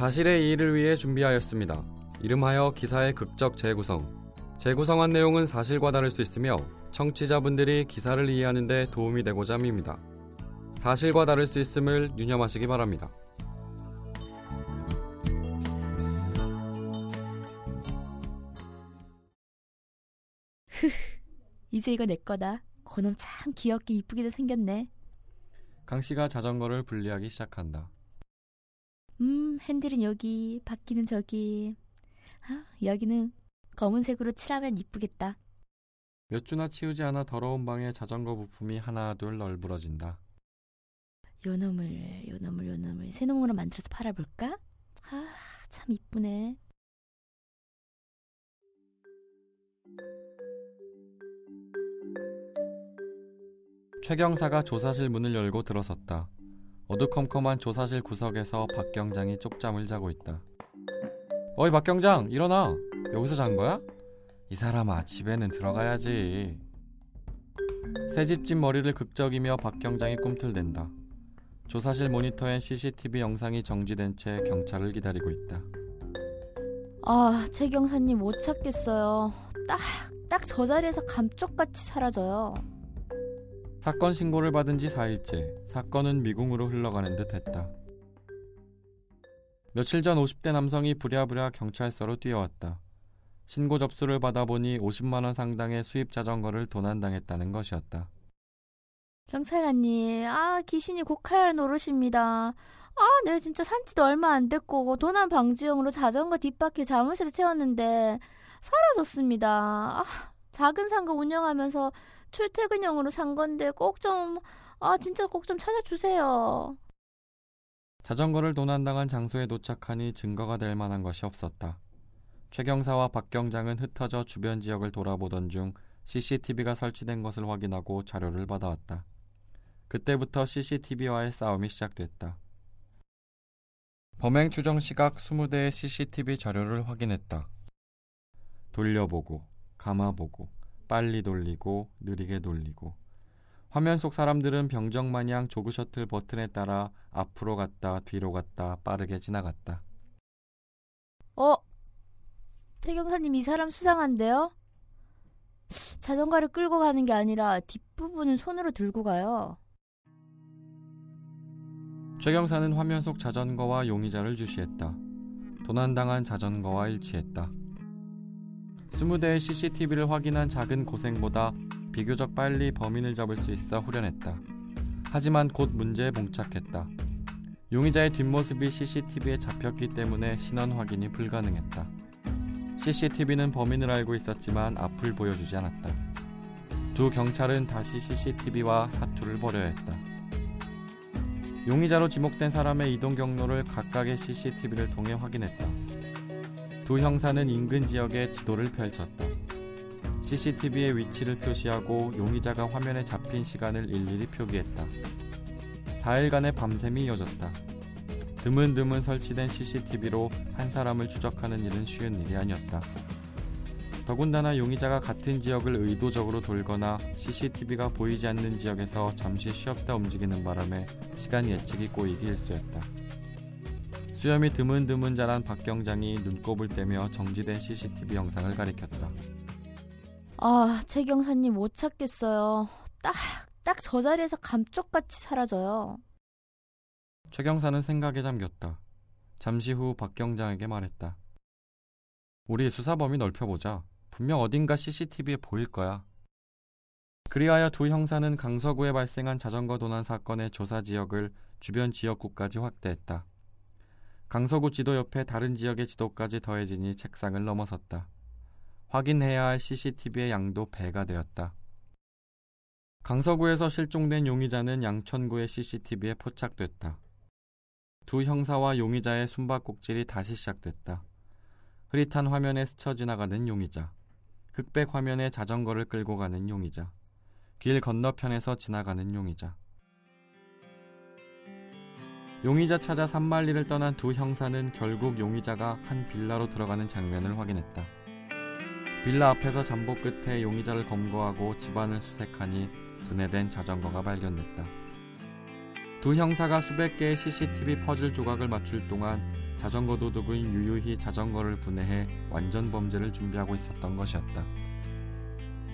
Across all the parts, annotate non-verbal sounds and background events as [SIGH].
사실의 이의를 위해 준비하였습니다. 이름하여 기사의 극적 재구성. 재구성한 내용은 사실과 다를 수 있으며 청취자분들이 기사를 이해하는 데 도움이 되고자 합니다. 사실과 다를 수 있음을 유념하시기 바랍니다. [LAUGHS] 이제 이거 내 거다. 그놈 참 귀엽게 이쁘게도 생겼네. 강 씨가 자전거를 분리하기 시작한다. 음, 핸들은 여기, 바퀴는 저기. 아, 여기는 검은색으로 칠하면 이쁘겠다. 몇 주나 치우지 않아 더러운 방에 자전거 부품이 하나 둘 널브러진다. 요 놈을, 요 놈을, 요 놈을 새 놈으로 만들어서 팔아볼까? 아, 참 이쁘네. 최경사가 조사실 문을 열고 들어섰다. 어두컴컴한 조사실 구석에서 박 경장이 쪽잠을 자고 있다. 어이 박 경장 일어나. 여기서 잔 거야? 이 사람아 집에는 들어가야지. 새집집 머리를 극적이며 박 경장이 꿈틀댄다. 조사실 모니터엔 CCTV 영상이 정지된 채 경찰을 기다리고 있다. 아, 최 경사님 못 찾겠어요. 딱, 딱 저 자리에서 감쪽같이 사라져요. 사건 신고를 받은 지 4일째 사건은 미궁으로 흘러가는 듯 했다. 며칠 전 50대 남성이 부랴부랴 경찰서로 뛰어왔다. 신고 접수를 받아보니 50만 원 상당의 수입 자전거를 도난당했다는 것이었다. 경찰관님, 아, 귀신이 고칼 노릇입니다. 아, 내가 진짜 산지도 얼마 안 됐고, 도난 방지용으로 자전거 뒷바퀴 자물쇠를 채웠는데, 사라졌습니다. 아, 작은 상가 운영하면서 출퇴근용으로 산 건데, 꼭 좀, 아, 진짜 꼭 좀 찾아주세요. 자전거를 도난당한 장소에 도착하니 증거가 될 만한 것이 없었다. 최 경사와 박 경장은 흩어져 주변 지역을 돌아보던 중 CCTV가 설치된 것을 확인하고 자료를 받아왔다. 그때부터 CCTV와의 싸움이 시작됐다. 범행 추정 시각 20대의 CCTV 자료를 확인했다. 돌려보고, 감아보고, 빨리 돌리고, 느리게 돌리고. 화면 속 사람들은 병정 마냥 조그 셔틀 버튼에 따라 앞으로 갔다 뒤로 갔다 빠르게 지나갔다. 어? 태경사님 이 사람 수상한데요? 자전거를 끌고 가는 게 아니라 뒷부분은 손으로 들고 가요. 최경사는 화면 속 자전거와 용의자를 주시했다. 도난당한 자전거와 일치했다. 20대의 CCTV를 확인한 작은 고생보다 비교적 빨리 범인을 잡을 수 있어 후련했다. 하지만 곧 문제에 봉착했다. 용의자의 뒷모습이 CCTV에 잡혔기 때문에 신원 확인이 불가능했다. CCTV는 범인을 알고 있었지만 앞을 보여주지 않았다. 두 경찰은 다시 CCTV와 사투를 벌여야 했다. 용의자로 지목된 사람의 이동 경로를 각각의 CCTV를 통해 확인했다. 두 형사는 인근 지역에 지도를 펼쳤다. CCTV의 위치를 표시하고 용의자가 화면에 잡힌 시간을 일일이 표기했다. 4일간의 밤샘이 이어졌다. 드문드문 설치된 CCTV로 한 사람을 추적하는 일은 쉬운 일이 아니었다. 더군다나 용의자가 같은 지역을 의도적으로 돌거나 CCTV가 보이지 않는 지역에서 잠시 쉬었다 움직이는 바람에 시간 예측이 꼬이기 일쑤였다. 수염이 드문드문 자란 박 경장이 눈곱을 떼며 정지된 CCTV 영상을 가리켰다. 아, 최 경사님 못 찾겠어요. 딱, 딱 저 자리에서 감쪽같이 사라져요. 최 경사는 생각에 잠겼다. 잠시 후 박 경장에게 말했다. 우리 수사 범위 넓혀보자. 분명 어딘가 CCTV에 보일 거야. 그리하여 두 형사는 강서구에 발생한 자전거 도난 사건의 조사 지역을 주변 지역구까지 확대했다. 강서구 지도 옆에 다른 지역의 지도까지 더해지니 책상을 넘어섰다. 확인해야 할 CCTV의 양도 배가 되었다. 강서구에서 실종된 용의자는 양천구의 CCTV에 포착됐다. 두 형사와 용의자의 숨바꼭질이 다시 시작됐다. 흐릿한 화면에 스쳐 지나가는 용의자. 흑백 화면에 자전거를 끌고 가는 용의자. 길 건너편에서 지나가는 용의자. 용의자 찾아 산만리를 떠난 두 형사는 결국 용의자가 한 빌라로 들어가는 장면을 확인했다. 빌라 앞에서 잠복 끝에 용의자를 검거하고 집안을 수색하니 분해된 자전거가 발견됐다. 두 형사가 수백 개의 CCTV 퍼즐 조각을 맞출 동안 자전거 도둑인 유유히 자전거를 분해해 완전 범죄를 준비하고 있었던 것이었다.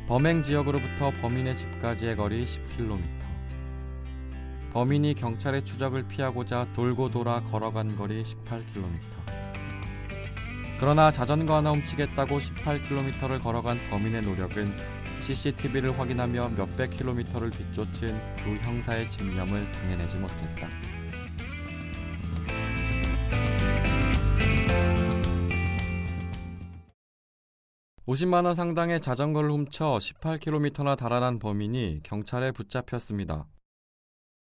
범행 지역으로부터 범인의 집까지의 거리 10km. 범인이 경찰의 추적을 피하고자 돌고 돌아 걸어간 거리 18km. 그러나 자전거 하나 훔치겠다고 18km를 걸어간 범인의 노력은 CCTV를 확인하며 몇백 킬로미터를 뒤쫓은 두 형사의 집념을 당해내지 못했다. 5 0만원 상당의 자전거를 훔쳐 18km나 달아난 범인이 경찰에 붙잡혔습니다.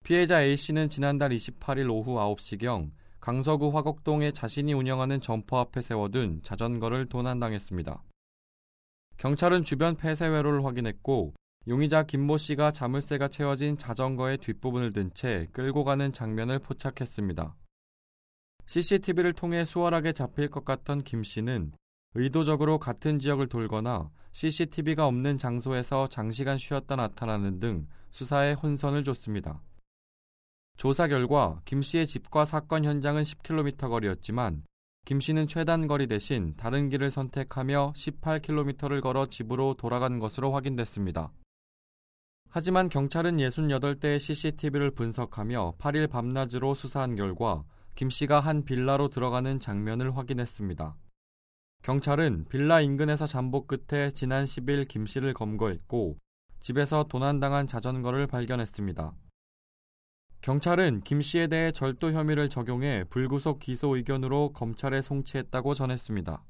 피해자 A씨는 지난달 28일 오후 9시경 강서구 화곡동에 자신이 운영하는 점퍼 앞에 세워둔 자전거를 도난당했습니다. 경찰은 주변 폐쇄회로를 확인했고 용의자 김모 씨가 자물쇠가 채워진 자전거의 뒷부분을 든 채 끌고 가는 장면을 포착했습니다. CCTV를 통해 수월하게 잡힐 것 같던 김 씨는 의도적으로 같은 지역을 돌거나 CCTV가 없는 장소에서 장시간 쉬었다 나타나는 등 수사에 혼선을 줬습니다. 조사 결과 김 씨의 집과 사건 현장은 10km 거리였지만 김 씨는 최단 거리 대신 다른 길을 선택하며 18km를 걸어 집으로 돌아간 것으로 확인됐습니다. 하지만 경찰은 68대의 CCTV를 분석하며 8일 밤낮으로 수사한 결과 김 씨가 한 빌라로 들어가는 장면을 확인했습니다. 경찰은 빌라 인근에서 잠복 끝에 지난 10일 김 씨를 검거했고 집에서 도난당한 자전거를 발견했습니다. 경찰은 김 씨에 대해 절도 혐의를 적용해 불구속 기소 의견으로 검찰에 송치했다고 전했습니다.